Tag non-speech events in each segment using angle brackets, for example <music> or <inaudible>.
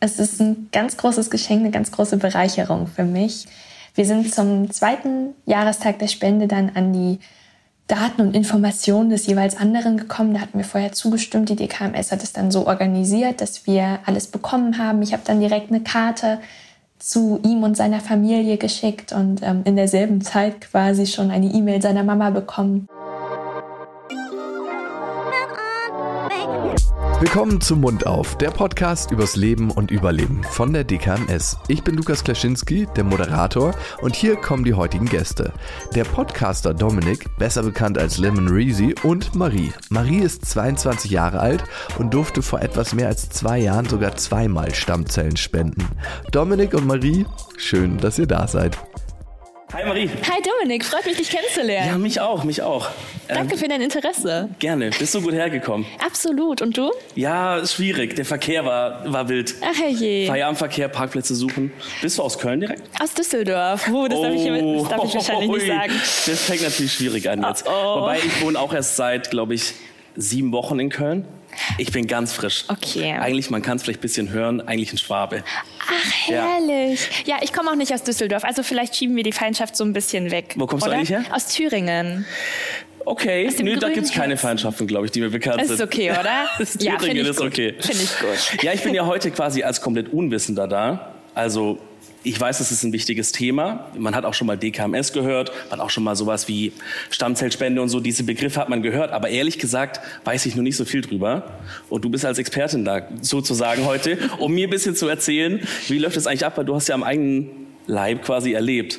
Es ist ein ganz großes Geschenk, eine ganz große Bereicherung für mich. Wir sind zum zweiten Jahrestag der Spende dann an die Daten und Informationen des jeweils anderen gekommen. Da hatten wir vorher zugestimmt. Die DKMS hat es dann so organisiert, dass wir alles bekommen haben. Ich habe dann direkt eine Karte zu ihm und seiner Familie geschickt und ähm, in derselben Zeit quasi schon eine E-Mail seiner Mama bekommen. Willkommen zum Mund auf, der Podcast übers Leben und Überleben von der DKMS. Ich bin Lukas Klaschinski, der Moderator, und hier kommen die heutigen Gäste. Der Podcaster Dominik, besser bekannt als Lemon Reezy, und Marie. Marie ist 22 Jahre alt und durfte vor etwas mehr als zwei Jahren sogar zweimal Stammzellen spenden. Dominik und Marie, schön, dass ihr da seid. Hi Marie. Hi Dominik, freut mich, dich kennenzulernen. Ja, mich auch, mich auch. Danke ähm, für dein Interesse. Gerne. Bist du gut hergekommen? Absolut. Und du? Ja, schwierig. Der Verkehr war, war wild. Ach je. Feierabendverkehr, Parkplätze suchen. Bist du aus Köln direkt? Aus Düsseldorf. Oh, das, oh, darf, ich, das darf ich wahrscheinlich nicht sagen. Das fängt natürlich schwierig an jetzt. Oh, oh. Wobei ich wohne auch erst seit, glaube ich, sieben Wochen in Köln. Ich bin ganz frisch. Okay. Eigentlich, man kann es vielleicht ein bisschen hören, eigentlich ein Schwabe. Ach, herrlich. Ja, ja ich komme auch nicht aus Düsseldorf, also vielleicht schieben wir die Feindschaft so ein bisschen weg. Wo kommst oder? du eigentlich her? Aus Thüringen. Okay, nö, da gibt es keine Feindschaften, glaube ich, die mir bekannt sind. <laughs> Das ist okay, oder? das ja, finde ich, ist okay. Find ich gut. Ja, ich bin ja heute quasi als komplett Unwissender da. Also ich weiß, das ist ein wichtiges Thema. Man hat auch schon mal DKMS gehört, man hat auch schon mal sowas wie Stammzellspende und so. Diese Begriffe hat man gehört. Aber ehrlich gesagt weiß ich nur nicht so viel drüber. Und du bist als Expertin da sozusagen heute, um mir ein bisschen zu erzählen, wie läuft das eigentlich ab? Weil du hast ja am eigenen Leib quasi erlebt,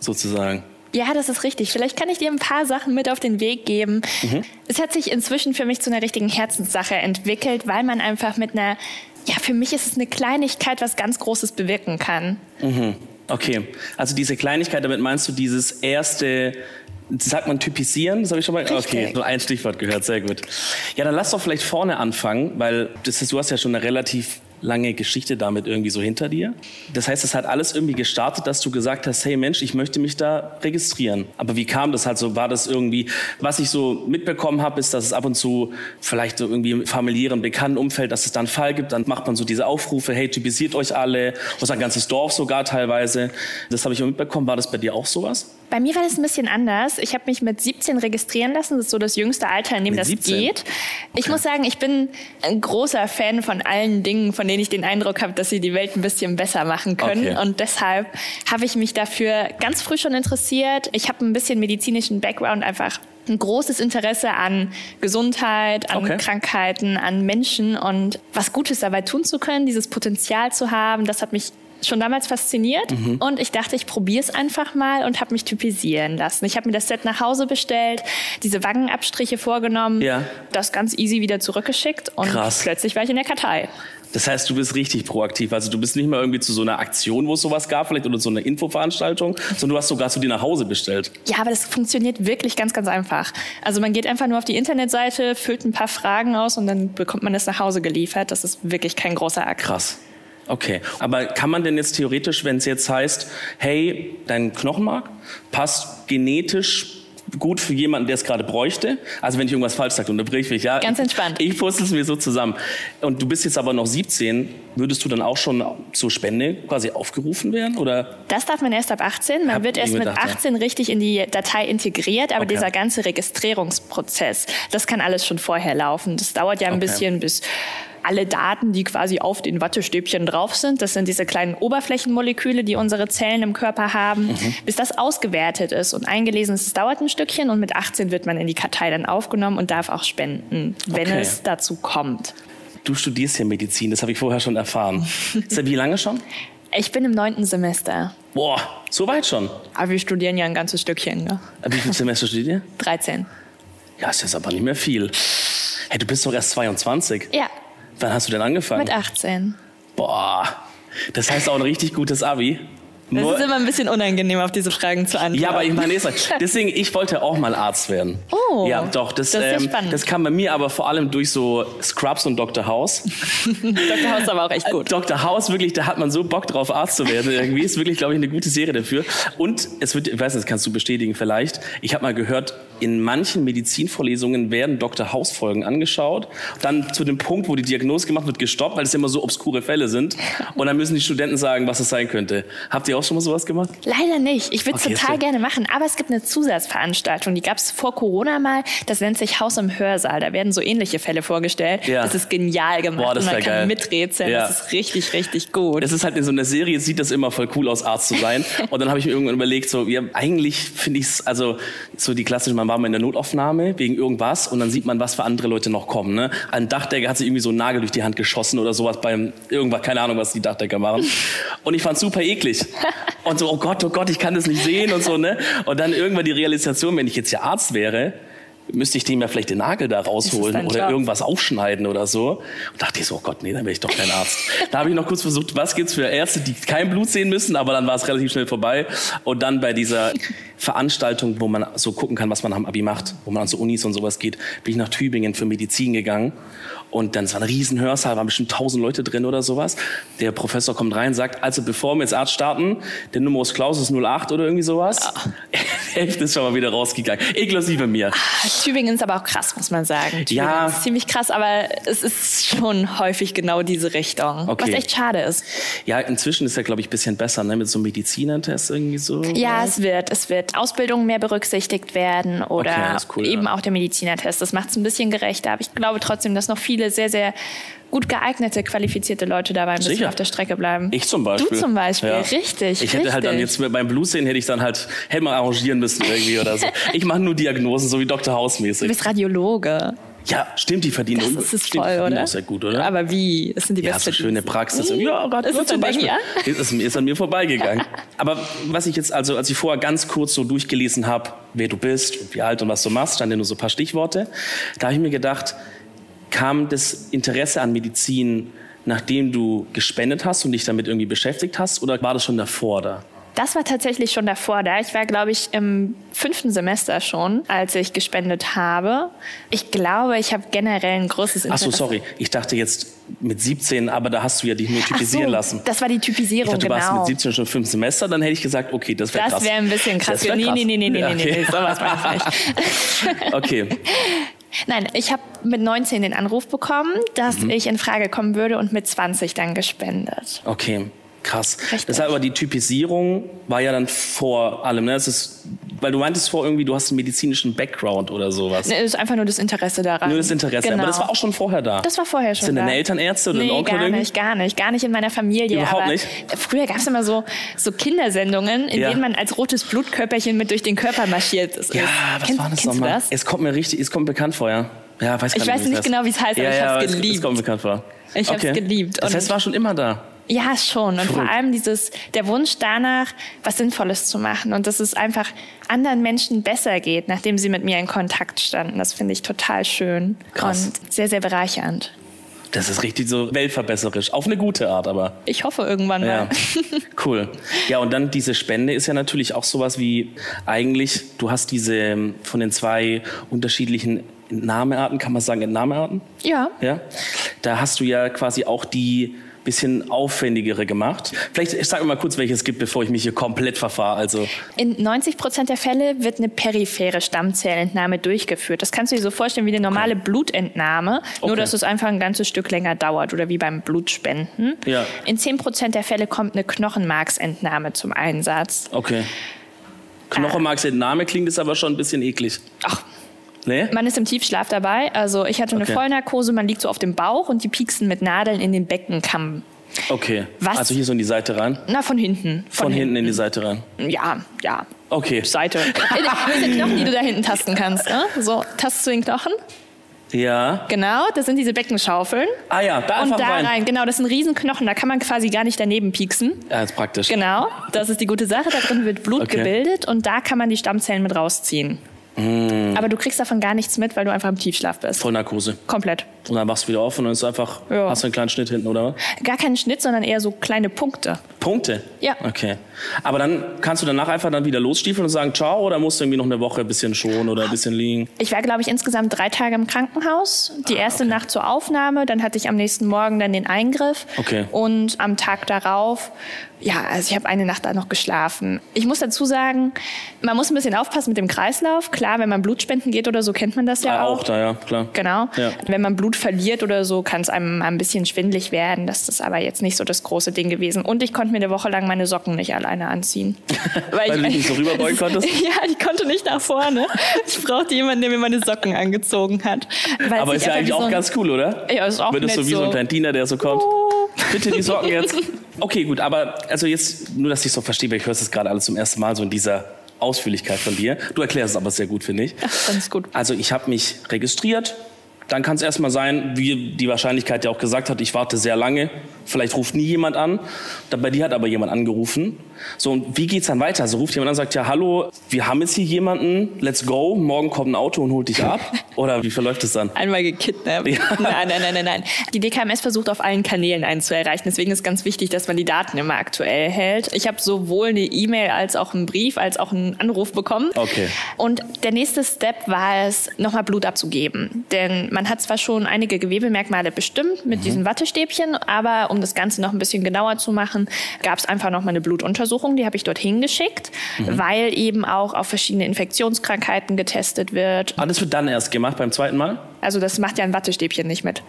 sozusagen. Ja, das ist richtig. Vielleicht kann ich dir ein paar Sachen mit auf den Weg geben. Mhm. Es hat sich inzwischen für mich zu einer richtigen Herzenssache entwickelt, weil man einfach mit einer ja, für mich ist es eine Kleinigkeit, was ganz Großes bewirken kann. Mhm. Okay, also diese Kleinigkeit, damit meinst du dieses erste Sagt man typisieren? Das habe ich schon mal. Richtig. Okay, nur ein Stichwort gehört, sehr gut. Ja, dann lass doch vielleicht vorne anfangen, weil das ist, du hast ja schon eine relativ lange Geschichte damit irgendwie so hinter dir. Das heißt, es hat alles irgendwie gestartet, dass du gesagt hast, hey Mensch, ich möchte mich da registrieren. Aber wie kam das halt so? War das irgendwie, was ich so mitbekommen habe, ist, dass es ab und zu vielleicht so irgendwie im familiären, bekannten Umfeld, dass es da einen Fall gibt, dann macht man so diese Aufrufe, hey, typisiert euch alle, ein ganzes Dorf sogar teilweise. Das habe ich auch mitbekommen. War das bei dir auch sowas? Bei mir war das ein bisschen anders. Ich habe mich mit 17 registrieren lassen. Das ist so das jüngste Alter, in dem mit das 17? geht. Ich okay. muss sagen, ich bin ein großer Fan von allen Dingen, von denen ich den Eindruck habe, dass sie die Welt ein bisschen besser machen können. Okay. Und deshalb habe ich mich dafür ganz früh schon interessiert. Ich habe ein bisschen medizinischen Background, einfach ein großes Interesse an Gesundheit, an okay. Krankheiten, an Menschen und was Gutes dabei tun zu können, dieses Potenzial zu haben, das hat mich schon damals fasziniert mhm. und ich dachte, ich probiere es einfach mal und habe mich typisieren lassen. Ich habe mir das Set nach Hause bestellt, diese Wangenabstriche vorgenommen, ja. das ganz easy wieder zurückgeschickt und Krass. plötzlich war ich in der Kartei. Das heißt, du bist richtig proaktiv. Also du bist nicht mal irgendwie zu so einer Aktion, wo es sowas gab, vielleicht oder so einer Infoveranstaltung, sondern du hast sogar zu dir nach Hause bestellt. Ja, aber das funktioniert wirklich ganz, ganz einfach. Also man geht einfach nur auf die Internetseite, füllt ein paar Fragen aus und dann bekommt man das nach Hause geliefert. Das ist wirklich kein großer Akt. Krass. Okay, aber kann man denn jetzt theoretisch, wenn es jetzt heißt, hey, dein Knochenmark passt genetisch gut für jemanden, der es gerade bräuchte. Also wenn ich irgendwas falsch sage, unterbrich mich. Ja, Ganz entspannt. Ich puzzle es mir so zusammen. Und du bist jetzt aber noch 17. Würdest du dann auch schon zur Spende quasi aufgerufen werden? Oder? Das darf man erst ab 18. Man Hab wird erst mit 18 ja. richtig in die Datei integriert. Aber okay. dieser ganze Registrierungsprozess, das kann alles schon vorher laufen. Das dauert ja ein okay. bisschen bis alle Daten, die quasi auf den Wattestäbchen drauf sind, das sind diese kleinen Oberflächenmoleküle, die unsere Zellen im Körper haben, mhm. bis das ausgewertet ist und eingelesen ist. Dauert ein Stückchen und mit 18 wird man in die Kartei dann aufgenommen und darf auch spenden, wenn okay. es dazu kommt. Du studierst ja Medizin, das habe ich vorher schon erfahren. <laughs> Wie lange schon? Ich bin im neunten Semester. Boah, so weit schon. Aber wir studieren ja ein ganzes Stückchen. Ne? Wie viele Semester studiert ihr? <laughs> 13. Ja, ist jetzt aber nicht mehr viel. Hey, du bist doch erst 22. Ja. Wann hast du denn angefangen? Mit 18. Boah, das heißt auch ein richtig gutes Abi. Das Nur, ist immer ein bisschen unangenehm, auf diese Fragen zu antworten. Ja, aber ich meine, <laughs> deswegen, ich wollte auch mal Arzt werden. Oh. Ja, doch. Das, das, ist ähm, spannend. das kam bei mir aber vor allem durch so Scrubs und Dr. House. <laughs> Dr. House aber auch echt gut. Dr. House, wirklich, da hat man so Bock drauf, Arzt zu werden. Irgendwie ist wirklich, glaube ich, eine gute Serie dafür. Und es wird, ich weiß nicht, das kannst du bestätigen vielleicht. Ich habe mal gehört, in manchen Medizinvorlesungen werden Dr. House-Folgen angeschaut. Dann zu dem Punkt, wo die Diagnose gemacht wird, gestoppt, weil es immer so obskure Fälle sind. Und dann müssen die Studenten sagen, was es sein könnte. Habt ihr auch schon mal sowas gemacht? Leider nicht. Ich würde es okay, total gerne machen. Aber es gibt eine Zusatzveranstaltung. Die gab es vor Corona mal. Das nennt sich Haus im Hörsaal. Da werden so ähnliche Fälle vorgestellt. Ja. Das ist genial gemacht. Boah, das und man kann geil. miträtseln. Ja. Das ist richtig, richtig gut. Das ist halt in so einer Serie, sieht das immer voll cool aus, Arzt zu sein. <laughs> und dann habe ich mir irgendwann überlegt, so, ja, eigentlich finde ich es, also so die klassische, man war mal in der Notaufnahme wegen irgendwas und dann sieht man, was für andere Leute noch kommen. Ne? Ein Dachdecker hat sich irgendwie so einen Nagel durch die Hand geschossen oder sowas beim irgendwas, keine Ahnung, was die Dachdecker machen. <laughs> Und ich fand super eklig. Und so, oh Gott, oh Gott, ich kann das nicht sehen und so, ne? Und dann irgendwann die Realisation, wenn ich jetzt ja Arzt wäre, müsste ich dem ja vielleicht den Nagel da rausholen oder irgendwas aufschneiden oder so. Und dachte ich so, oh Gott, nee, dann wäre ich doch kein Arzt. da habe ich noch kurz versucht, was gibt's für Ärzte, die kein Blut sehen müssen, aber dann war es relativ schnell vorbei. Und dann bei dieser Veranstaltung, wo man so gucken kann, was man am Abi macht, wo man an so Unis und sowas geht, bin ich nach Tübingen für Medizin gegangen. Und dann, es war ein riesen Hörsaal, waren bestimmt tausend Leute drin oder sowas. Der Professor kommt rein, sagt, also bevor wir jetzt Arzt starten, der Numerus Clausus 08 oder irgendwie sowas. <laughs> Ja. Hälfte ist schon mal wieder rausgegangen. Inklusive mir. Ah, Tübingen ist aber auch krass, muss man sagen. Tübingen ja. ist ziemlich krass, aber es ist schon häufig genau diese Richtung. Okay. Was echt schade ist. Ja, inzwischen ist ja, glaube ich, ein bisschen besser, ne? Mit so Medizinertests irgendwie so. Ja, es wird, es wird Ausbildung mehr berücksichtigt werden oder okay, cool, eben ja. auch der Medizinertest. Das macht es ein bisschen gerechter. Aber ich glaube trotzdem, dass noch viele viele sehr, sehr gut geeignete, qualifizierte Leute dabei ein bisschen Sicher. auf der Strecke bleiben. Ich zum Beispiel. Du zum Beispiel, ja. richtig. Ich hätte richtig. halt dann jetzt beim Blutsehen hätte ich dann halt hätte mal arrangieren müssen irgendwie oder so. <laughs> Ich mache nur Diagnosen, so wie Dr. House mäßig. Du bist Radiologe. Ja, stimmt, die verdienen das ist stimmt, voll, oder? Auch sehr gut, oder? Aber wie? Das sind die ja, besten. so schöne Praxis. Mhm. Ja, Gott, ist zum Beispiel. Ja? <laughs> Ist, ist an mir vorbeigegangen. <laughs> Aber was ich jetzt also, als ich vorher ganz kurz so durchgelesen habe, wer du bist und wie alt und was du machst, standen nur so ein paar Stichworte. Da habe ich mir gedacht, kam das Interesse an Medizin, nachdem du gespendet hast und dich damit irgendwie beschäftigt hast, oder war das schon davor da? Das war tatsächlich schon davor da. Ich war, glaube ich, im fünften Semester schon, als ich gespendet habe. Ich glaube, ich habe generell ein großes Interesse. Ach so, sorry. Ich dachte jetzt mit 17, aber da hast du ja dich nur typisieren so, lassen. Das war die Typisierung, ich dachte, du genau. warst mit 17 schon fünf Semester, dann hätte ich gesagt, okay, das wäre krass. Das wäre ein bisschen krass. Nee, nee, nee, nee, nee, okay. nee, nee, sowas war ich nicht. <laughs> okay. <laughs> Nein, ich habe mit 19 den Anruf bekommen, dass mhm. ich in Frage kommen würde und mit 20 dann gespendet. Okay. Krass. Richtig. Deshalb aber die Typisierung war ja dann vor allem, ne? Es ist, weil du meintest vor irgendwie, du hast einen medizinischen Background oder sowas. Nee, es ist einfach nur das Interesse daran. Nur das Interesse, genau. aber das war auch schon vorher da. Das war vorher schon Sind da. deine Eltern Ärzte oder nee, Onkel gar nicht, gar nicht. Gar nicht in meiner Familie. Überhaupt nicht? Früher gab es immer so, so Kindersendungen, in ja. denen man als rotes Blutkörperchen mit durch den Körper marschiert ist. Ja, was Kenn, war das nochmal? Es kommt mir richtig, es kommt bekannt vor, ja. Ja, weiß ich weiß nicht genau, wie es heißt, aber ja, ich habe es geliebt. Es kommt bekannt vor. Ich okay. habe es geliebt. Das heißt, es war schon immer da. Ja, schon. Und vor allem dieses, der Wunsch danach, was Sinnvolles zu machen und dass es einfach anderen Menschen besser geht, nachdem sie mit mir in Kontakt standen. Das finde ich total schön Krass. und sehr, sehr bereichernd. Das ist richtig so weltverbesserisch. Auf eine gute Art, aber. Ich hoffe irgendwann mal. Ja. <laughs> Cool. Ja, und dann diese Spende ist ja natürlich auch sowas wie eigentlich, du hast diese von den zwei unterschiedlichen Entnahmearten, kann man sagen Entnahmearten? Ja. Ja. Da hast du ja quasi auch die bisschen aufwendigere gemacht. Vielleicht ich sage mal kurz, welches es gibt, bevor ich mich hier komplett verfahre. Also in 90 Prozent der Fälle wird eine periphere Stammzellentnahme durchgeführt. Das kannst du dir so vorstellen wie eine normale okay. Blutentnahme, nur okay. dass es einfach ein ganzes Stück länger dauert oder wie beim Blutspenden. Ja. In 10 Prozent der Fälle kommt eine Knochenmarksentnahme zum Einsatz. Okay. Knochenmarksentnahme klingt jetzt aber schon ein bisschen eklig. Ach, Nee? Man ist im Tiefschlaf dabei. Also ich hatte eine okay. Vollnarkose, man liegt so auf dem Bauch und die pieksen mit Nadeln in den Beckenkamm. Okay. Was? Also hier so in die Seite rein? Na, von hinten. Von, von hinten. hinten in die Seite rein? Ja, ja. Okay. Seite. <laughs> Das sind Knochen, die du da hinten tasten kannst. Ne? So, tastest du den Knochen? Ja. Genau, das sind diese Beckenschaufeln. Ah ja, da Und da rein. rein. Genau, das sind Riesenknochen, da kann man quasi gar nicht daneben pieksen. Ja, ist praktisch. Genau, das ist die gute Sache. Da drin wird Blut okay. gebildet und da kann man die Stammzellen mit rausziehen. Mm. Aber du kriegst davon gar nichts mit, weil du einfach im Tiefschlaf bist. Vollnarkose. Komplett. Und dann wachst du wieder auf und dann ist einfach, ja. hast du einen kleinen Schnitt hinten, oder was? Gar keinen Schnitt, sondern eher so kleine Punkte. Punkte? Ja. Okay. Aber dann kannst du danach einfach dann wieder losstiefeln und sagen Ciao oder musst du irgendwie noch eine Woche ein bisschen schonen oder ein bisschen liegen? Ich war, glaube ich, insgesamt drei Tage im Krankenhaus. Die erste okay. Nacht zur Aufnahme, dann hatte ich am nächsten Morgen dann den Eingriff. Okay. Und am Tag darauf ja, also ich habe eine Nacht da noch geschlafen. Ich muss dazu sagen, man muss ein bisschen aufpassen mit dem Kreislauf. Klar, wenn man Blutspenden geht oder so, kennt man das ja, Ah, auch. auch da, ja, klar. Genau. Ja. Wenn man Blut verliert oder so, kann es einem ein bisschen schwindlig werden. Das ist aber jetzt nicht so das große Ding gewesen. Und ich konnte mir eine Woche lang meine Socken nicht alleine anziehen. <laughs> Weil du dich nicht so rüberbeugen <laughs> konntest? ja, ich konnte nicht nach vorne. Ich brauchte jemanden, der mir meine Socken angezogen hat. Weil Aber ist ja eigentlich auch so ein- ganz cool, oder? Ja, ist auch es nett so wie so ein kleiner Diener, der so kommt. Oh. Bitte die Socken jetzt. <laughs> Okay, gut, aber also jetzt, nur dass ich so verstehe, weil ich höre es gerade alles zum ersten Mal so in dieser Ausführlichkeit von dir. Du erklärst es aber sehr gut, finde ich. Ganz gut. Also ich habe mich registriert. Dann kann es erstmal sein, wie die Wahrscheinlichkeit ja auch gesagt hat, ich warte sehr lange. Vielleicht ruft nie jemand an. Bei dir hat aber jemand angerufen. So, und wie geht's dann weiter? Also ruft jemand an und sagt, ja, hallo, wir haben jetzt hier jemanden, let's go, morgen kommt ein Auto und holt dich ab? <laughs> Oder wie verläuft es dann? Einmal gekidnappt. Ja. <laughs> Nein, nein, nein, nein, nein. Die DKMS versucht auf allen Kanälen einen zu erreichen. Deswegen ist ganz wichtig, dass man die Daten immer aktuell hält. Ich habe sowohl eine E-Mail als auch einen Brief als auch einen Anruf bekommen. Okay. Und der nächste Step war es, nochmal Blut abzugeben. Denn man hat zwar schon einige Gewebemerkmale bestimmt mit diesen Wattestäbchen, aber um das Ganze noch ein bisschen genauer zu machen, gab es einfach nochmal eine Blutuntersuchung. Die habe ich dorthin geschickt, weil eben auch auf verschiedene Infektionskrankheiten getestet wird. Ah, das wird dann erst gemacht beim zweiten Mal? Also das macht ja ein Wattestäbchen nicht mit.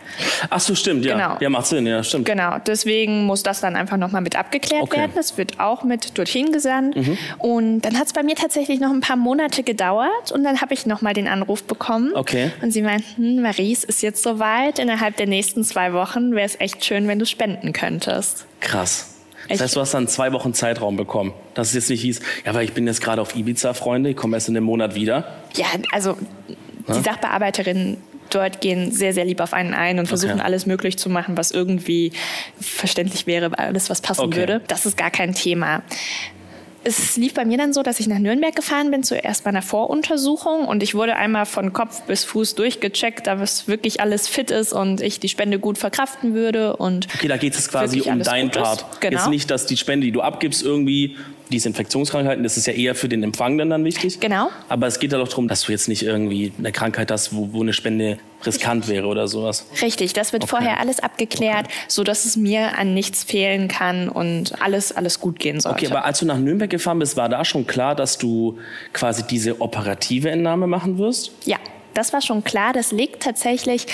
Ach so, stimmt, ja. Genau. Ja, macht Sinn, ja, stimmt. Genau, deswegen muss das dann einfach nochmal mit abgeklärt Okay. Mhm. werden. Das wird auch mit dorthin gesandt. Und dann hat es bei mir tatsächlich noch ein paar Monate gedauert und dann habe ich nochmal den Anruf bekommen. Okay. Und sie meinten, Maries ist jetzt soweit. Innerhalb der nächsten zwei Wochen wäre es echt schön, wenn du spenden könntest. Krass. Das heißt, du hast dann zwei Wochen Zeitraum bekommen. Dass es jetzt nicht hieß, ja, weil ich bin jetzt gerade auf Ibiza, Freunde, ich komme erst in einem Monat wieder. Ja, also die Sachbearbeiterinnen dort gehen sehr, sehr lieb auf einen ein und versuchen Okay. alles möglich zu machen, was irgendwie verständlich wäre, alles, was passen Okay. würde. Das ist gar kein Thema. Es lief bei mir dann so, dass ich nach Nürnberg gefahren bin, zuerst bei einer Voruntersuchung und ich wurde einmal von Kopf bis Fuß durchgecheckt, ob es wirklich alles fit ist und ich die Spende gut verkraften würde und Okay, da geht es quasi um deinen. Part. Genau. Jetzt nicht, dass die Spende, die du abgibst, irgendwie diese Infektionskrankheiten, das ist ja eher für den Empfangenden dann wichtig. Genau. Aber es geht ja doch darum, dass du jetzt nicht irgendwie eine Krankheit hast, wo, wo eine Spende riskant wäre oder sowas. Richtig, das wird Okay. vorher alles abgeklärt, so dass es mir an nichts fehlen kann und alles alles gut gehen sollte. Okay, aber als du nach Nürnberg gefahren bist, war da schon klar, dass du quasi diese operative Entnahme machen wirst? Ja, das war schon klar. Das legt tatsächlich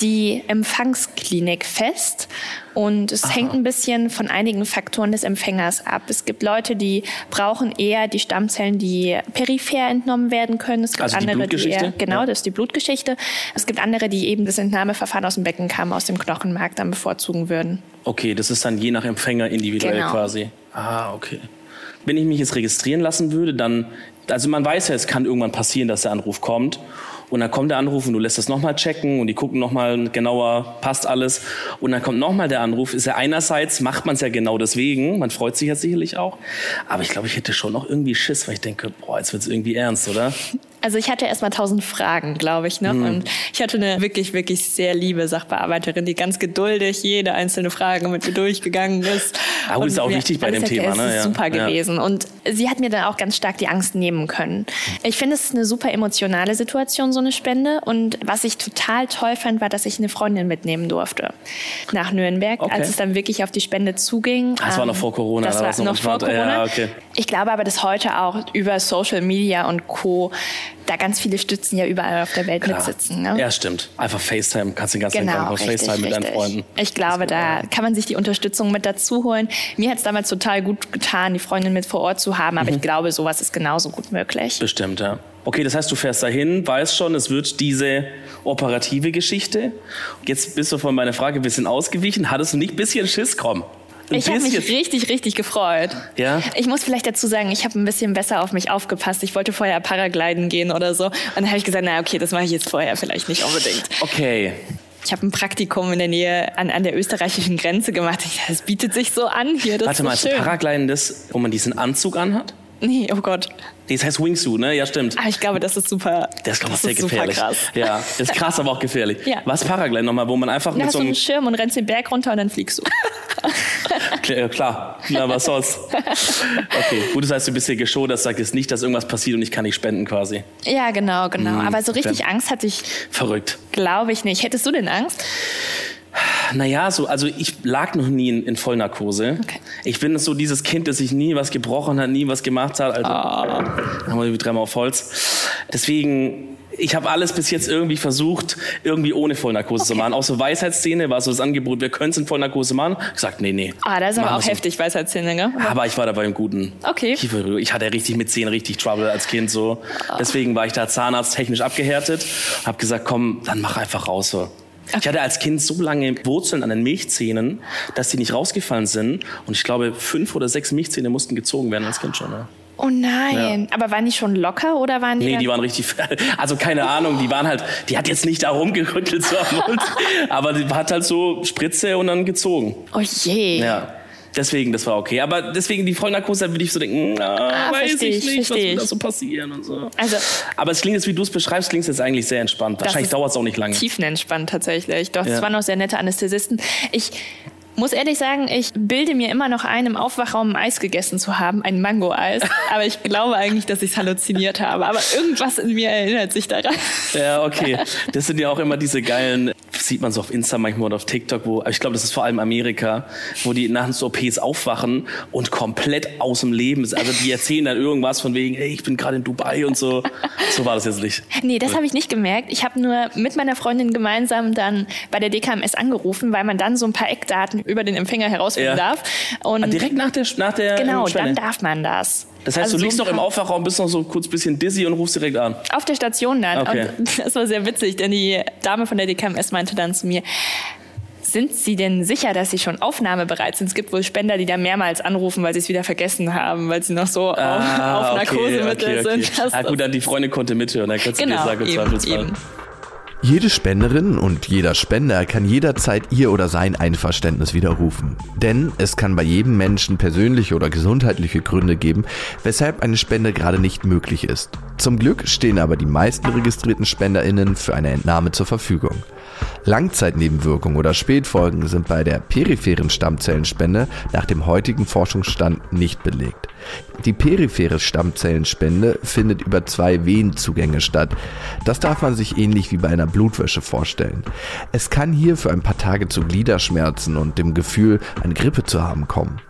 die Empfangsklinik fest. Und es hängt ein bisschen von einigen Faktoren des Empfängers ab. Es gibt Leute, die brauchen eher die Stammzellen, die peripher entnommen werden können. Es gibt Also die andere, die Blutgeschichte? eher, genau, Ja. das ist die Blutgeschichte. Es gibt andere, die eben das Entnahmeverfahren aus dem Beckenkamm, aus dem Knochenmark dann bevorzugen würden. Okay, das ist dann je nach Empfänger individuell Genau. quasi. Ah, okay. Wenn ich mich jetzt registrieren lassen würde, dann, also man weiß ja, es kann irgendwann passieren, dass der Anruf kommt. Und dann kommt der Anruf und du lässt das nochmal checken und die gucken nochmal genauer, passt alles. Und dann kommt nochmal der Anruf. Ist ja einerseits, macht man es ja genau deswegen, man freut sich ja sicherlich auch. Aber ich glaube, ich hätte schon noch irgendwie Schiss, weil ich denke, boah, jetzt wird es irgendwie ernst, oder? Also ich hatte erstmal tausend Fragen, glaube ich, noch. Mhm. Und ich hatte eine wirklich, wirklich sehr liebe Sachbearbeiterin, die ganz geduldig jede einzelne Frage mit mir durchgegangen ist. Ah, gut, Und ist auch wichtig bei dem. Thema, ne? Es ist Ja. super Ja. gewesen. Und sie hat mir dann auch ganz stark die Angst nehmen können. Ich finde, es ist eine super emotionale Situation, so eine Spende. Und was ich total toll fand, war, dass ich eine Freundin mitnehmen durfte nach Nürnberg, Okay. als es dann wirklich auf die Spende zuging. Ah, das war Ähm, noch vor Corona, Das da war noch vor entspannt. Ja, Corona. okay. Ich glaube aber, dass heute auch über Social Media und Co. da ganz viele Stützen ja überall auf der Welt Klar. mitsitzen. Ne? Ja, stimmt. Einfach FaceTime, kannst den ganzen Tag Genau, auf richtig, FaceTime mit deinen. Freunden. Ich glaube, da kann man sich die Unterstützung mit dazu holen. Mir hat es damals total gut getan, die Freundin mit vor Ort zu haben, aber Mhm. ich glaube, sowas ist genauso gut möglich. Bestimmt, ja. Okay, das heißt, du fährst dahin, weißt schon, es wird diese operative Geschichte. Jetzt bist du von meiner Frage ein bisschen ausgewichen. Hattest du nicht ein bisschen Schiss kommen? Ich habe mich richtig, richtig gefreut. Ja? Ich muss vielleicht dazu sagen, ich habe ein bisschen besser auf mich aufgepasst. Ich wollte vorher Paragliden gehen oder so. Und dann habe ich gesagt, na okay, das mache ich jetzt vorher vielleicht nicht unbedingt. Okay. Ich habe ein Praktikum in der Nähe an, an der österreichischen Grenze gemacht. Ich, das bietet sich so an hier. Das Warte ist mal, ist schön. Paragliden das, wo man diesen Anzug anhat? Nee, oh Gott. Das heißt Wingsuit, ne? Ja, stimmt. Aber ich glaube, das ist super. Das ist, glaube ich, sehr gefährlich. krass. Ja, das <laughs> ist krass, aber auch gefährlich. Ja. Was Paragliden nochmal, wo man einfach Dann mit hast so du einem... einen Schirm und rennst den Berg runter und dann fliegst du. <laughs> Klar, klar, klar was sonst. Okay, gut, das heißt, du bist hier geschont, das sagt jetzt nicht, dass irgendwas passiert und ich kann nicht spenden quasi. Ja, genau, genau. Mhm, Aber so richtig. Angst hatte ich. Verrückt. Glaube ich nicht. Hättest du denn Angst? Naja, so, also ich lag noch nie in, in Vollnarkose. Okay. Ich bin so dieses Kind, das sich nie was gebrochen hat, nie was gemacht hat. Also oh. haben wir dreimal auf Holz. Deswegen ich habe alles bis jetzt irgendwie versucht, irgendwie ohne Vollnarkose okay. zu machen. Auch so Weisheitszähne war so das Angebot, wir können es in Vollnarkose machen. Ich gesagt, nee, nee. Ah, das ist aber auch so. heftig, Weisheitszähne, gell? Aber ich war dabei im Guten. Okay. Ich hatte richtig mit Zähnen richtig Trouble als Kind so. Oh. Deswegen war ich da zahnarzttechnisch abgehärtet. Hab gesagt, komm, dann mach einfach raus so. Ich hatte als Kind so lange Wurzeln an den Milchzähnen, dass die nicht rausgefallen sind. Und ich glaube, fünf oder sechs Milchzähne mussten gezogen werden als Kind schon. Ja. Oh nein, ja. aber waren die schon locker oder waren die? Nee, die waren richtig, <laughs> also keine Ahnung, die waren halt, die hat jetzt nicht da rumgerüttelt so am Mund, aber die hat halt so Spritze und dann gezogen. Oh je. Ja. Deswegen, das war okay. Aber deswegen die Vollnarkose, würde ich so denken, na, ah, weiß ich nicht, was wird da so passieren und so. Also, Aber es klingt jetzt, wie du es beschreibst, klingt es jetzt eigentlich sehr entspannt. Wahrscheinlich dauert es auch nicht lange. Tiefenentspannt tatsächlich. Doch, es waren noch sehr nette Anästhesisten. Ich muss ehrlich sagen, ich bilde mir immer noch ein, im Aufwachraum ein Eis gegessen zu haben, ein Mango-Eis. <laughs> Aber ich glaube eigentlich, dass ich es halluziniert habe. Aber irgendwas in mir erinnert sich daran. Ja, okay. Das sind ja auch immer diese geilen, sieht man so auf Insta manchmal oder auf TikTok, wo, ich glaube, das ist vor allem Amerika, wo die nach den OPs aufwachen und komplett aus dem Leben sind. Also die erzählen dann irgendwas von wegen, hey, ich bin gerade in Dubai und so. So war das jetzt nicht. Nee, das habe ich nicht gemerkt. Ich habe nur mit meiner Freundin gemeinsam dann bei der DKMS angerufen, weil man dann so ein paar Eckdaten über den Empfänger herausfinden ja. darf. Und ah, direkt nach der, nach der Genau, dann darf man das. Das heißt, also du liegst so noch im Aufwachraum, bist noch so kurz ein bisschen dizzy und rufst direkt an? Auf der Station dann. Okay. Und <laughs> das war sehr witzig, denn die Dame von der DKMS meinte dann zu mir, sind Sie denn sicher, dass Sie schon aufnahmebereit sind? Es gibt wohl Spender, die da mehrmals anrufen, weil sie es wieder vergessen haben, weil sie noch so ah, auf, auf Narkosemittel okay, okay, sind. <laughs> Ja, gut, dann die Freundin konnte mithören, dann kannst genau, du dir sagen, im Zweifelsfall. Jede Spenderin und jeder Spender kann jederzeit ihr oder sein Einverständnis widerrufen. Denn es kann bei jedem Menschen persönliche oder gesundheitliche Gründe geben, weshalb eine Spende gerade nicht möglich ist. Zum Glück stehen aber die meisten registrierten SpenderInnen für eine Entnahme zur Verfügung. Langzeitnebenwirkungen oder Spätfolgen sind bei der peripheren Stammzellenspende nach dem heutigen Forschungsstand nicht belegt. Die periphere Stammzellenspende findet über zwei Venenzugänge statt. Das darf man sich ähnlich wie bei einer Blutwäsche vorstellen. Es kann hier für ein paar Tage zu Gliederschmerzen und dem Gefühl, eine Grippe zu haben kommen.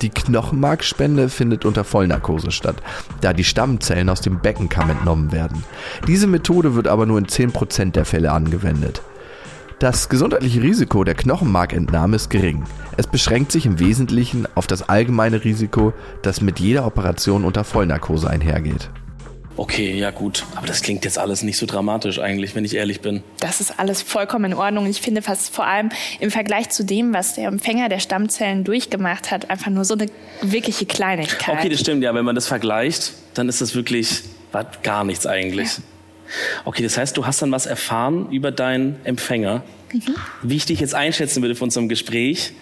Die Knochenmarkspende findet unter Vollnarkose statt, da die Stammzellen aus dem Beckenkamm entnommen werden. Diese Methode wird aber nur in 10% der Fälle angewendet. Das gesundheitliche Risiko der Knochenmarkentnahme ist gering. Es beschränkt sich im Wesentlichen auf das allgemeine Risiko, das mit jeder Operation unter Vollnarkose einhergeht. Okay, ja gut. Aber das klingt jetzt alles nicht so dramatisch eigentlich, wenn ich ehrlich bin. Das ist alles vollkommen in Ordnung. Ich finde fast vor allem im Vergleich zu dem, was der Empfänger der Stammzellen durchgemacht hat, einfach nur so eine wirkliche Kleinigkeit. Okay, das stimmt ja. Wenn man das vergleicht, dann ist das wirklich gar nichts eigentlich. Ja. Okay, das heißt, du hast dann was erfahren über deinen Empfänger. Mhm. Wie ich dich jetzt einschätzen würde von unserem Gespräch,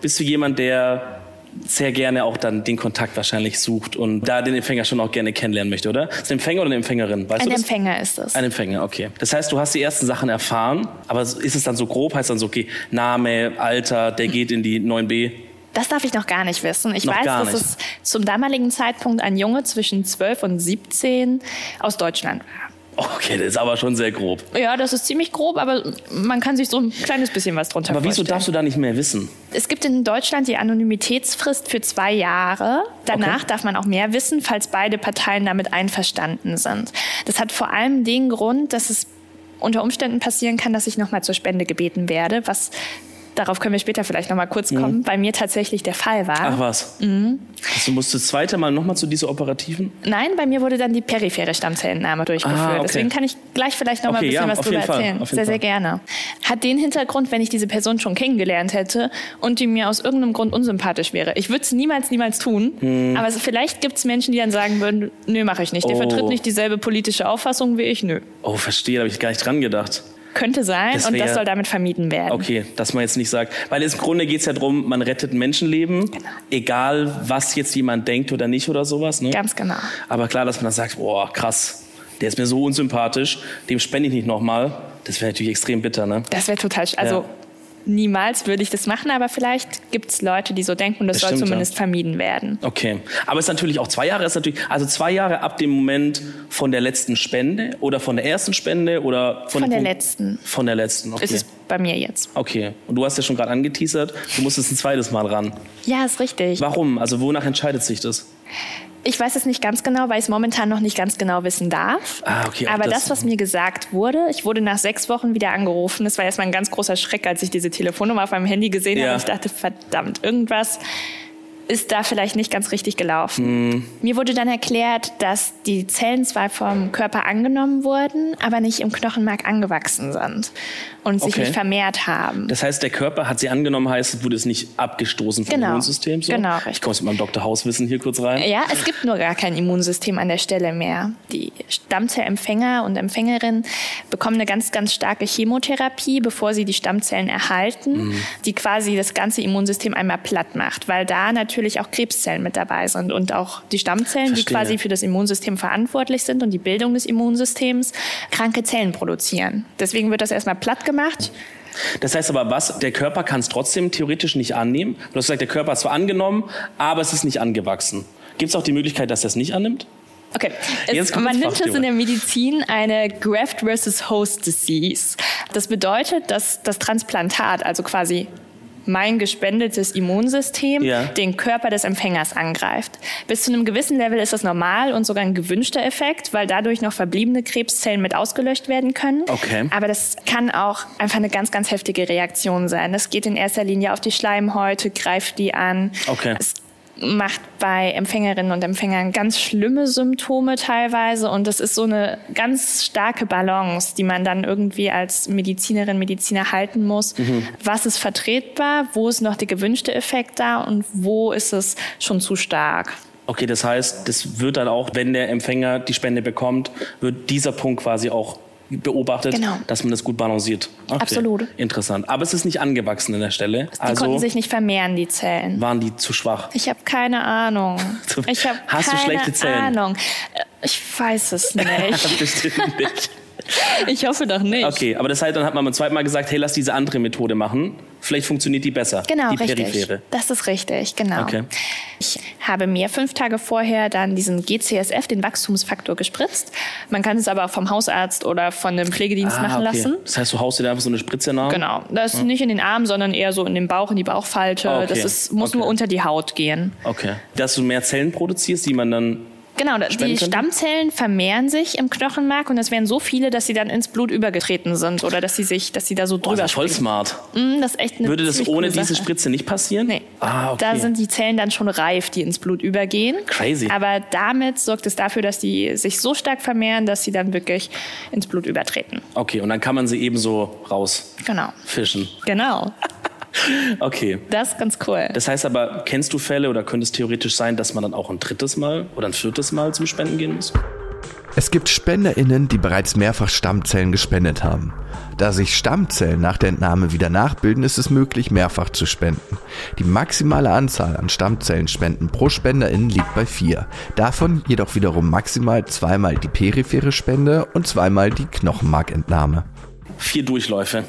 bist du jemand, der sehr gerne auch dann den Kontakt wahrscheinlich sucht und da den Empfänger schon auch gerne kennenlernen möchte, oder? Ist ein Empfänger oder eine Empfängerin? Weißt ein du? Empfänger ist es. Ein Empfänger, okay. Das heißt, du hast die ersten Sachen erfahren, aber ist es dann so grob? Heißt dann so, okay, Name, Alter, der geht in die 9b? Das darf ich noch gar nicht wissen. Ich noch weiß, dass es zum damaligen Zeitpunkt ein Junge zwischen 12 und 17 aus Deutschland war. Okay, das ist aber schon sehr grob. Ja, das ist ziemlich grob, aber man kann sich so ein kleines bisschen was drunter aber vorstellen. Aber wieso darfst du da nicht mehr wissen? Es gibt in Deutschland die Anonymitätsfrist für zwei Jahre. Danach okay. darf man auch mehr wissen, falls beide Parteien damit einverstanden sind. Das hat vor allem den Grund, dass es unter Umständen passieren kann, dass ich nochmal zur Spende gebeten werde, was darauf können wir später vielleicht noch mal kurz mhm. kommen, mhm. bei mir tatsächlich der Fall war. Ach was. Mhm. Also musst du das zweite Mal noch mal zu dieser operativen? Nein, bei mir wurde dann die periphere Stammzellentnahme durchgeführt. Ah, okay. Deswegen kann ich gleich vielleicht noch okay, ein bisschen ja, was darüber erzählen. Sehr, sehr gerne. Hat den Hintergrund, wenn ich diese Person schon kennengelernt hätte und die mir aus irgendeinem Grund unsympathisch wäre. Ich würde es niemals, niemals tun. Mhm. Aber vielleicht gibt es Menschen, die dann sagen würden, nö, mache ich nicht. Der oh. vertritt nicht dieselbe politische Auffassung wie ich, nö. Oh, verstehe, da habe ich gar nicht dran gedacht. Könnte sein das und das soll damit vermieden werden. Okay, dass man jetzt nicht sagt, weil im Grunde geht es ja darum, man rettet Menschenleben, genau. egal was jetzt jemand denkt oder nicht oder sowas. Ne? Ganz genau. Aber klar, dass man dann sagt, boah, krass, der ist mir so unsympathisch, dem spende ich nicht nochmal. Das wäre natürlich extrem bitter, ne? Das wäre total, also ja niemals würde ich das machen, aber vielleicht gibt es Leute, die so denken und das, das soll stimmt, zumindest ja. vermieden werden. Okay, aber es ist natürlich auch zwei Jahre, ist natürlich, also zwei Jahre ab dem Moment von der letzten Spende oder von der ersten Spende oder von, von der letzten. Von der letzten, okay. Ist es bei mir jetzt. Okay, und du hast ja schon gerade angeteasert, du musstest ein zweites Mal ran. Ja, ist richtig. Warum? Also wonach entscheidet sich das? Ich weiß es nicht ganz genau, weil ich es momentan noch nicht ganz genau wissen darf. Ah, okay, Aber das, das, was mir gesagt wurde, ich wurde nach sechs Wochen wieder angerufen. Das war erstmal ein ganz großer Schreck, als ich diese Telefonnummer auf meinem Handy gesehen ja. habe. Ich dachte, verdammt, irgendwas ist da vielleicht nicht ganz richtig gelaufen. Mhm. Mir wurde dann erklärt, dass die Zellen zwar vom Körper angenommen wurden, aber nicht im Knochenmark angewachsen sind und sich okay. nicht vermehrt haben. Das heißt, der Körper hat sie angenommen, heißt, es wurde es nicht abgestoßen vom genau. Immunsystem? So? Genau. Ich komme mit meinem Dr. Hauswissen hier kurz rein. Ja, es gibt nur gar kein Immunsystem an der Stelle mehr. Die Stammzellempfänger und Empfängerinnen bekommen eine ganz, ganz starke Chemotherapie, bevor sie die Stammzellen erhalten, mhm. die quasi das ganze Immunsystem einmal platt macht, weil da natürlich auch Krebszellen mit dabei sind und auch die Stammzellen, Verstehe. die quasi für das Immunsystem verantwortlich sind und die Bildung des Immunsystems, kranke Zellen produzieren. Deswegen wird das erstmal platt gemacht gemacht. Das heißt aber was, der Körper kann es trotzdem theoretisch nicht annehmen. Du hast gesagt, der Körper hat es zwar angenommen, aber es ist nicht angewachsen. Gibt es auch die Möglichkeit, dass er es nicht annimmt? Okay, es, man nennt das in der Medizin eine Graft versus Host Disease. Das bedeutet, dass das Transplantat, also quasi mein gespendetes Immunsystem ja. den Körper des Empfängers angreift. Bis zu einem gewissen Level ist das normal und sogar ein gewünschter Effekt, weil dadurch noch verbliebene Krebszellen mit ausgelöscht werden können. Okay. Aber das kann auch einfach eine ganz, ganz heftige Reaktion sein. Das geht in erster Linie auf die Schleimhäute, greift die an. Okay. Es macht bei Empfängerinnen und Empfängern ganz schlimme Symptome teilweise und das ist so eine ganz starke Balance, die man dann irgendwie als Medizinerin, Mediziner halten muss. Mhm. Was ist vertretbar? Wo ist noch der gewünschte Effekt da und wo ist es schon zu stark? Okay, das heißt, das wird dann auch, wenn der Empfänger die Spende bekommt, wird dieser Punkt quasi auch beobachtet, genau. dass man das gut balanciert. Okay. Absolut. Interessant. Aber es ist nicht angewachsen an der Stelle. Die also konnten sich nicht vermehren, die Zellen. Waren die zu schwach? Ich habe keine Ahnung. <laughs> Ich habe Hast keine du schlechte Zellen? Ahnung. Ich weiß es <laughs> nicht. Bestimmt nicht. Ich hoffe doch nicht. Okay, aber das heißt, dann hat man beim zweiten Mal gesagt, hey, lass diese andere Methode machen. Vielleicht funktioniert die besser. Genau, die richtig. Periphere. Das ist richtig, genau. Okay. Ich habe mir fünf Tage vorher dann diesen GCSF, den Wachstumsfaktor, gespritzt. Man kann es aber auch vom Hausarzt oder von einem Pflegedienst ah, machen okay. lassen. Das heißt, du haust dir einfach so eine Spritze nach? Genau. Das ist hm. nicht in den Arm, sondern eher so in den Bauch, in die Bauchfalte. Ah, okay. Das ist, muss nur unter die Haut gehen. Okay. Dass du mehr Zellen produzierst, die man dann Genau, die Stammzellen vermehren sich im Knochenmark und es wären so viele, dass sie dann ins Blut übergetreten sind oder dass sie sich, dass sie da so drüber oh, das ist voll smart. Mm, das ist echt eine Würde das ohne diese Spritze nicht passieren? Nee. Ah, okay. Da sind die Zellen dann schon reif, die ins Blut übergehen. Crazy. Aber damit sorgt es dafür, dass die sich so stark vermehren, dass sie dann wirklich ins Blut übertreten. Okay, und dann kann man sie eben so raus genau. fischen. Genau. Okay. Das ist ganz cool. Das heißt aber, kennst du Fälle oder könnte es theoretisch sein, dass man dann auch ein drittes Mal oder ein viertes Mal zum Spenden gehen muss? Es gibt SpenderInnen, die bereits mehrfach Stammzellen gespendet haben. Da sich Stammzellen nach der Entnahme wieder nachbilden, ist es möglich, mehrfach zu spenden. Die maximale Anzahl an Stammzellenspenden pro SpenderInnen liegt bei vier. Davon jedoch wiederum maximal zweimal die periphere Spende und zweimal die Knochenmarkentnahme vier Durchläufe.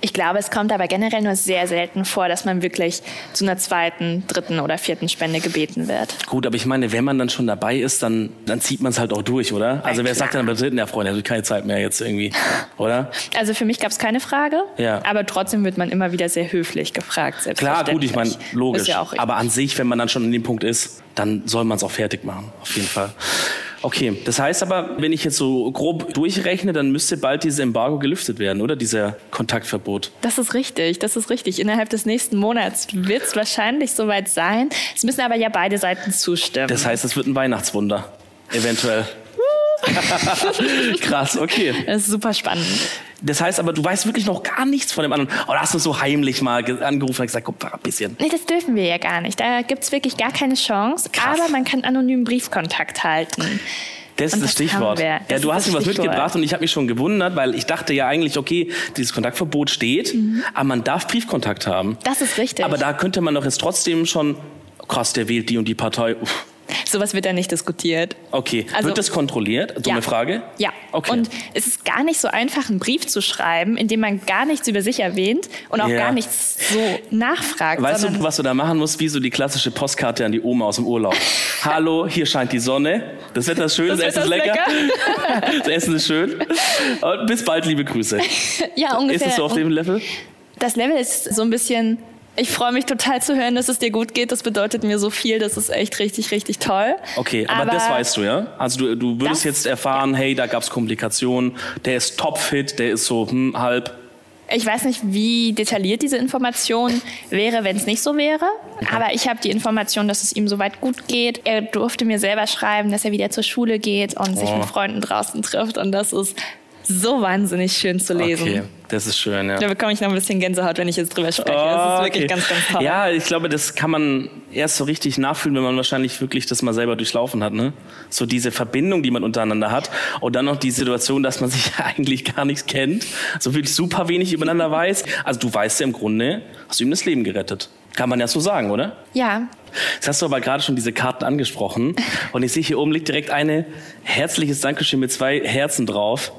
Ich glaube, es kommt aber generell nur sehr selten vor, dass man wirklich zu einer zweiten, dritten oder vierten Spende gebeten wird. Gut, aber ich meine, wenn man dann schon dabei ist, dann, dann zieht man es halt auch durch, oder? Also ja, wer sagt dann bei dritten, ja Freunde, habe keine Zeit mehr jetzt irgendwie, <laughs> oder? Also für mich gab es keine Frage, ja. aber trotzdem wird man immer wieder sehr höflich gefragt. Klar, gut, ich meine, logisch. Ja aber an sich, wenn man dann schon an dem Punkt ist, dann soll man es auch fertig machen, auf jeden Fall. Okay, das heißt aber, wenn ich jetzt so grob durchrechne, dann müsste bald dieses Embargo gelüftet werden, oder? Dieser Kontaktverbot. Das ist richtig, das ist richtig. Innerhalb des nächsten Monats wird es wahrscheinlich soweit sein. Es müssen aber ja beide Seiten zustimmen. Das heißt, es wird ein Weihnachtswunder, eventuell. <laughs> Krass, okay. Das ist super spannend. Das heißt aber, du weißt wirklich noch gar nichts von dem anderen. Oder hast du so heimlich mal angerufen und gesagt, guck mal ein bisschen? Nee, das dürfen wir ja gar nicht. Da gibt es wirklich gar keine Chance. Krass. Aber man kann anonym Briefkontakt halten. Das ist das, Stichwort. Ja, du hast mir was mitgebracht und ich habe mich schon gewundert, weil ich dachte ja eigentlich, okay, dieses Kontaktverbot steht, mhm. aber man darf Briefkontakt haben. Das ist richtig. Aber da könnte man doch jetzt trotzdem schon, krass, der wählt die und die Partei. Uff Sowas wird da nicht diskutiert. Okay. Also, wird das kontrolliert? Dumme ja. Frage? Ja. Okay. Und es ist gar nicht so einfach, einen Brief zu schreiben, in dem man gar nichts über sich erwähnt und auch ja. gar nichts so nachfragt. Weißt du, was du da machen musst? Wie so die klassische Postkarte an die Oma aus dem Urlaub. <laughs> Hallo, hier scheint die Sonne. Das Wetter ist schön, das, das Essen ist lecker. lecker. <laughs> das Essen ist schön. Und bis bald, liebe Grüße. <laughs> Ja, ungefähr. Ist es so auf dem Level? Das Level ist so ein bisschen ich freue mich total zu hören, dass es dir gut geht. Das bedeutet mir so viel. Das ist echt richtig, richtig toll. Okay, aber, aber das weißt du, ja? Also du, du würdest das, jetzt erfahren, ja. hey, da gab es Komplikationen. Der ist topfit, der ist so hm, halb. Ich weiß nicht, wie detailliert diese Information wäre, wenn es nicht so wäre. Okay. Aber ich habe die Information, dass es ihm soweit gut geht. Er durfte mir selber schreiben, dass er wieder zur Schule geht und oh. sich mit Freunden draußen trifft. Und das ist so wahnsinnig schön zu lesen. Okay, das ist schön, ja. Da bekomme ich noch ein bisschen Gänsehaut, wenn ich jetzt drüber spreche. Oh, das ist wirklich okay. ganz, ganz toll. Ja, ich glaube, das kann man erst so richtig nachfühlen, wenn man wahrscheinlich wirklich das mal selber durchlaufen hat. Ne? So diese Verbindung, die man untereinander hat. Und dann noch die Situation, dass man <laughs> sich eigentlich gar nichts kennt, so wirklich super wenig übereinander weiß. Also du weißt ja im Grunde, hast du ihm das Leben gerettet. Kann man ja so sagen, oder? Ja. Jetzt hast du aber gerade schon diese Karten angesprochen. Und ich sehe hier oben liegt direkt eine herzliches Dankeschön mit zwei Herzen drauf.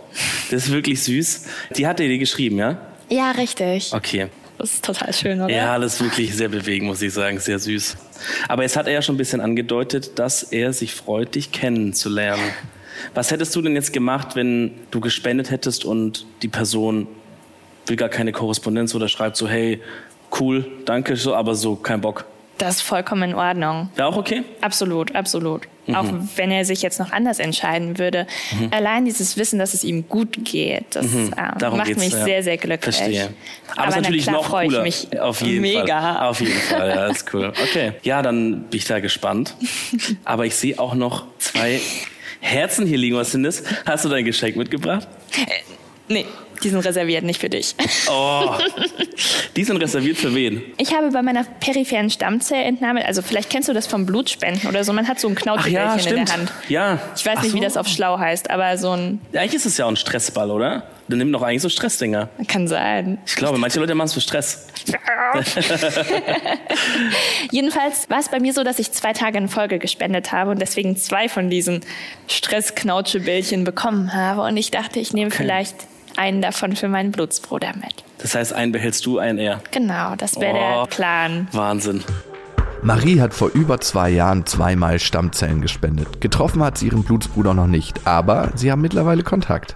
Das ist wirklich süß. Die hat er dir geschrieben, ja? Ja, richtig. Okay. Das ist total schön, oder? Ja, das ist wirklich sehr bewegend, muss ich sagen. Sehr süß. Aber jetzt hat er ja schon ein bisschen angedeutet, dass er sich freut, dich kennenzulernen. Was hättest du denn jetzt gemacht, wenn du gespendet hättest und die Person will gar keine Korrespondenz oder schreibt so, hey, cool, danke, so, aber so kein Bock. Das ist vollkommen in Ordnung. Wäre auch okay? Absolut, absolut. Mhm. Auch wenn er sich jetzt noch anders entscheiden würde. Mhm. Allein dieses Wissen, dass es ihm gut geht, das mhm. äh, macht mich ja. sehr, sehr glücklich. Verstehe. Aber, Aber ist natürlich klar, noch cooler. Ich mich Auf jeden mega. Fall. Auf jeden Fall, ja, ist cool. Okay. Ja, dann bin ich da gespannt. <laughs> Aber ich sehe auch noch zwei Herzen hier liegen. Was sind das? Hast du dein Geschenk mitgebracht? Äh, nee. Die sind reserviert, nicht für dich. Oh, die sind reserviert für wen? Ich habe bei meiner peripheren Stammzellentnahme, also vielleicht kennst du das vom Blutspenden oder so, man hat so ein Knautschbällchen ja, in der Hand. Ja. Ich weiß nicht, so. wie das auf schlau heißt, aber so ein... Ja, eigentlich ist es ja auch ein Stressball, oder? Dann nimmt doch eigentlich so Stressdinger. Kann sein. Ich glaube, manche Leute machen es für Stress. <laughs> Jedenfalls war es bei mir so, dass ich zwei Tage in Folge gespendet habe und deswegen zwei von diesen Stressknautschebällchen bekommen habe. Und ich dachte, ich nehme okay. vielleicht einen davon für meinen Blutsbruder mit. Das heißt, einen behältst du, einen er? Genau, das wäre oh, der Plan. Wahnsinn. Marie hat vor über zwei Jahren zweimal Stammzellen gespendet. Getroffen hat sie ihren Blutsbruder noch nicht, aber sie haben mittlerweile Kontakt.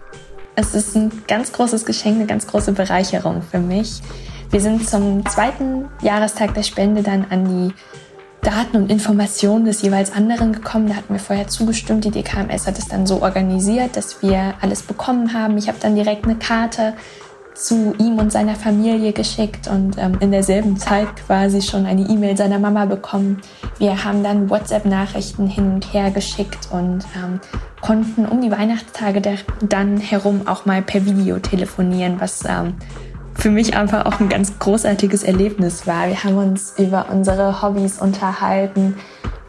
Es ist ein ganz großes Geschenk, eine ganz große Bereicherung für mich. Wir sind zum zweiten Jahrestag der Spende dann an die Daten und Informationen des jeweils anderen gekommen. Da hatten wir vorher zugestimmt. Die DKMS hat es dann so organisiert, dass wir alles bekommen haben. Ich habe dann direkt eine Karte zu ihm und seiner Familie geschickt und ähm, in derselben Zeit quasi schon eine E-Mail seiner Mama bekommen. Wir haben dann WhatsApp-Nachrichten hin und her geschickt und ähm, konnten um die Weihnachtstage dann herum auch mal per Video telefonieren, was ähm, für mich einfach auch ein ganz großartiges Erlebnis war. Wir haben uns über unsere Hobbys unterhalten,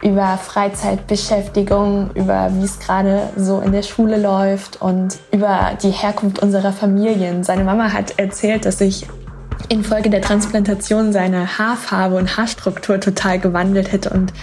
über Freizeitbeschäftigung, über wie es gerade so in der Schule läuft und über die Herkunft unserer Familien. Seine Mama hat erzählt, dass sich infolge der Transplantation seine Haarfarbe und Haarstruktur total gewandelt hätte und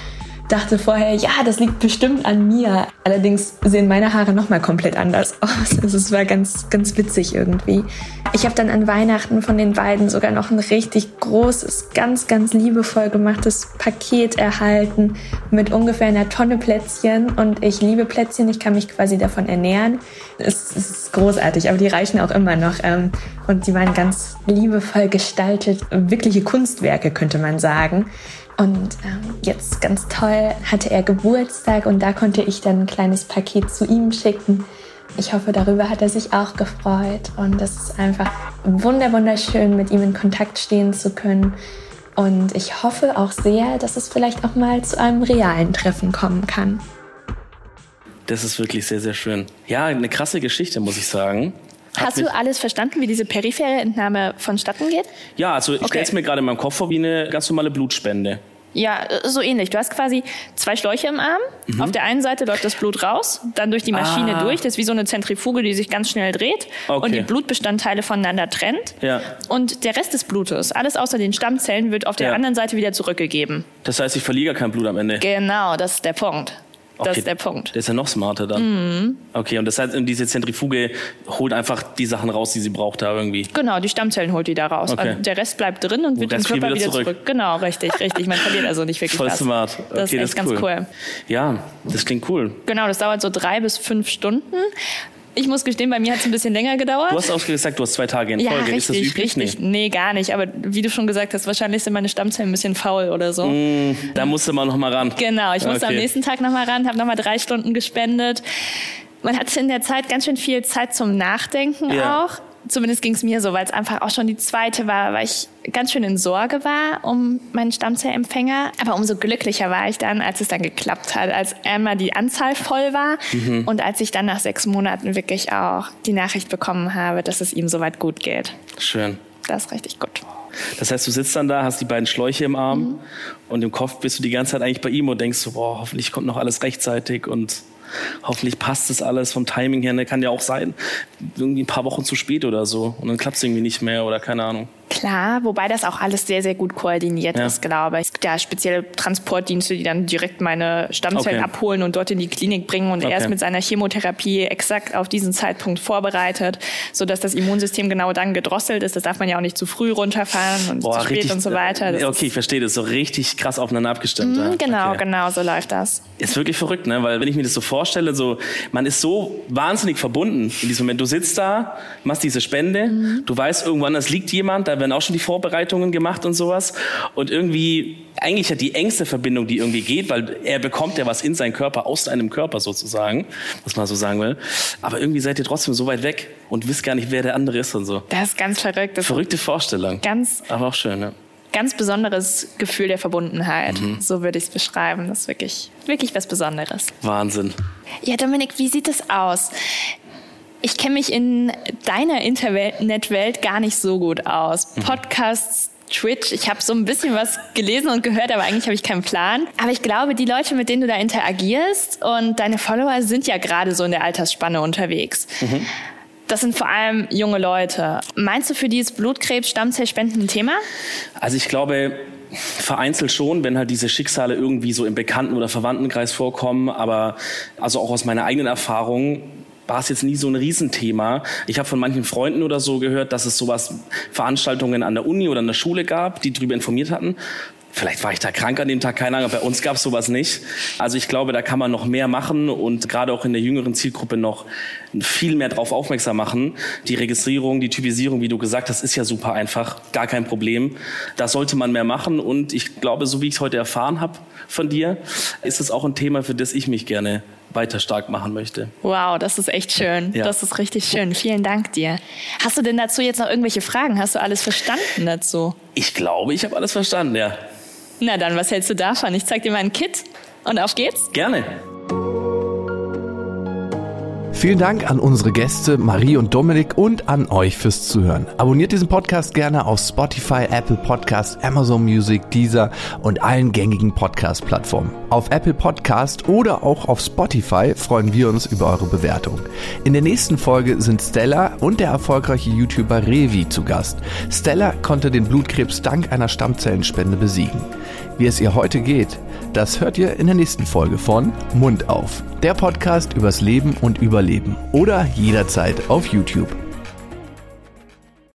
dachte vorher, ja, das liegt bestimmt an mir. Allerdings sehen meine Haare nochmal komplett anders <laughs> aus. Also es war ganz, ganz witzig irgendwie. Ich habe dann an Weihnachten von den beiden sogar noch ein richtig großes, ganz, ganz liebevoll gemachtes Paket erhalten mit ungefähr einer Tonne Plätzchen. Und ich liebe Plätzchen, ich kann mich quasi davon ernähren. Es, ist großartig, aber die reichen auch immer noch. Ähm, und die waren ganz liebevoll gestaltet, wirkliche Kunstwerke, könnte man sagen. Und ähm, jetzt ganz toll hatte er Geburtstag und da konnte ich dann ein kleines Paket zu ihm schicken. Ich hoffe, darüber hat er sich auch gefreut. Und es ist einfach wunder wunderschön, mit ihm in Kontakt stehen zu können. Und ich hoffe auch sehr, dass es vielleicht auch mal zu einem realen Treffen kommen kann. Das ist wirklich sehr, sehr schön. Ja, eine krasse Geschichte, muss ich sagen. Hast du alles verstanden, wie diese periphere Entnahme vonstatten geht? Ja, also ich okay. stelle es mir gerade in meinem Kopf vor wie eine ganz normale Blutspende. Ja, so ähnlich. Du hast quasi zwei Schläuche im Arm. Mhm. Auf der einen Seite läuft das Blut raus, dann durch die Maschine ah. durch. Das ist wie so eine Zentrifuge, die sich ganz schnell dreht okay. und die Blutbestandteile voneinander trennt. Ja. Und der Rest des Blutes, alles außer den Stammzellen, wird auf der ja. anderen Seite wieder zurückgegeben. Das heißt, ich verliere kein Blut am Ende. Genau, das ist der Punkt. Das okay, ist der Punkt. Der ist ja noch smarter dann. Mhm. Okay, und das heißt, diese Zentrifuge holt einfach die Sachen raus, die sie braucht da irgendwie. Genau, die Stammzellen holt die da raus. Okay. Also der Rest bleibt drin und wird im Körper wieder, wieder zurück. zurück. Genau, richtig, richtig. Man verliert also nicht wirklich Voll was. smart. Okay, das ist echt das ist ganz cool. cool. Ja, das klingt cool. Genau, das dauert so drei bis fünf Stunden. Ich muss gestehen, bei mir hat es ein bisschen länger gedauert. Du hast auch gesagt, du hast zwei Tage in Folge. Ja, richtig, ist das üblich? Richtig. Nee. nee. gar nicht. Aber wie du schon gesagt hast, wahrscheinlich sind meine Stammzellen ein bisschen faul oder so. Mm, da musste man noch mal ran. Genau, ich musste okay. am nächsten Tag noch mal ran, habe noch mal drei Stunden gespendet. Man hatte in der Zeit ganz schön viel Zeit zum Nachdenken ja. auch zumindest ging es mir so, weil es einfach auch schon die zweite war, weil ich ganz schön in Sorge war um meinen Stammzellempfänger. Aber umso glücklicher war ich dann, als es dann geklappt hat, als einmal die Anzahl voll war mhm. und als ich dann nach sechs Monaten wirklich auch die Nachricht bekommen habe, dass es ihm soweit gut geht. Schön. Das ist richtig gut. Das heißt, du sitzt dann da, hast die beiden Schläuche im Arm mhm. und im Kopf bist du die ganze Zeit eigentlich bei ihm und denkst so, boah, hoffentlich kommt noch alles rechtzeitig und hoffentlich passt das alles vom Timing her. Ne, kann ja auch sein, irgendwie ein paar Wochen zu spät oder so und dann klappt es irgendwie nicht mehr oder keine Ahnung. Klar, wobei das auch alles sehr, sehr gut koordiniert ja. ist, glaube ich. Es gibt ja spezielle Transportdienste, die dann direkt meine Stammzellen okay. abholen und dort in die Klinik bringen und okay. er ist mit seiner Chemotherapie exakt auf diesen Zeitpunkt vorbereitet, sodass das Immunsystem genau dann gedrosselt ist. Das darf man ja auch nicht zu früh runterfahren und Boah, zu spät richtig, und so weiter. Das okay, ich verstehe das. So richtig krass aufeinander abgestimmt. Mhm, genau, okay. genau, so läuft das. Ist wirklich verrückt, ne? Weil wenn ich mir das so vorstelle, so, man ist so wahnsinnig verbunden in diesem Moment. Du sitzt da, machst diese Spende, mhm. du weißt irgendwann, es liegt jemand, da werden auch schon die Vorbereitungen gemacht und sowas. Und irgendwie, eigentlich hat die engste Verbindung, die irgendwie geht, weil er bekommt ja was in seinen Körper, aus deinem Körper sozusagen, was man so sagen will. Aber irgendwie seid ihr trotzdem so weit weg und wisst gar nicht, wer der andere ist und so. Das ist ganz verrückt. Das Verrückte Vorstellung. Ganz. Aber auch schön, ja ganz besonderes Gefühl der Verbundenheit. Mhm. So würde ich es beschreiben. Das ist wirklich, wirklich was Besonderes. Wahnsinn. Ja, Dominik, wie sieht es aus? Ich kenne mich in deiner Internetwelt gar nicht so gut aus. Mhm. Podcasts, Twitch. Ich habe so ein bisschen was gelesen und gehört, aber eigentlich habe ich keinen Plan. Aber ich glaube, die Leute, mit denen du da interagierst und deine Follower sind ja gerade so in der Altersspanne unterwegs. Mhm. Das sind vor allem junge Leute. Meinst du, für die ist Blutkrebs, Stammzellspenden ein Thema? Also ich glaube, vereinzelt schon, wenn halt diese Schicksale irgendwie so im Bekannten- oder Verwandtenkreis vorkommen. Aber also auch aus meiner eigenen Erfahrung war es jetzt nie so ein Riesenthema. Ich habe von manchen Freunden oder so gehört, dass es sowas, Veranstaltungen an der Uni oder an der Schule gab, die darüber informiert hatten. Vielleicht war ich da krank an dem Tag, keine Ahnung, bei uns gab es sowas nicht. Also ich glaube, da kann man noch mehr machen und gerade auch in der jüngeren Zielgruppe noch viel mehr darauf aufmerksam machen. Die Registrierung, die Typisierung, wie du gesagt hast, ist ja super einfach, gar kein Problem. Da sollte man mehr machen und ich glaube, so wie ich es heute erfahren habe von dir, ist es auch ein Thema, für das ich mich gerne weiter stark machen möchte. Wow, das ist echt schön. Ja. Das ist richtig schön. Vielen Dank dir. Hast du denn dazu jetzt noch irgendwelche Fragen? Hast du alles verstanden dazu? Ich glaube, ich habe alles verstanden, ja. Na dann, was hältst du davon? Ich zeig dir mal ein Kit und auf geht's. Gerne. Vielen Dank an unsere Gäste Marie und Dominik und an euch fürs Zuhören. Abonniert diesen Podcast gerne auf Spotify, Apple Podcast, Amazon Music, Deezer und allen gängigen Podcast-Plattformen. Auf Apple Podcast oder auch auf Spotify freuen wir uns über eure Bewertung. In der nächsten Folge sind Stella und der erfolgreiche YouTuber Revi zu Gast. Stella konnte den Blutkrebs dank einer Stammzellenspende besiegen. Wie es ihr heute geht, das hört ihr in der nächsten Folge von Mund auf. Der Podcast übers Leben und Überleben oder jederzeit auf YouTube.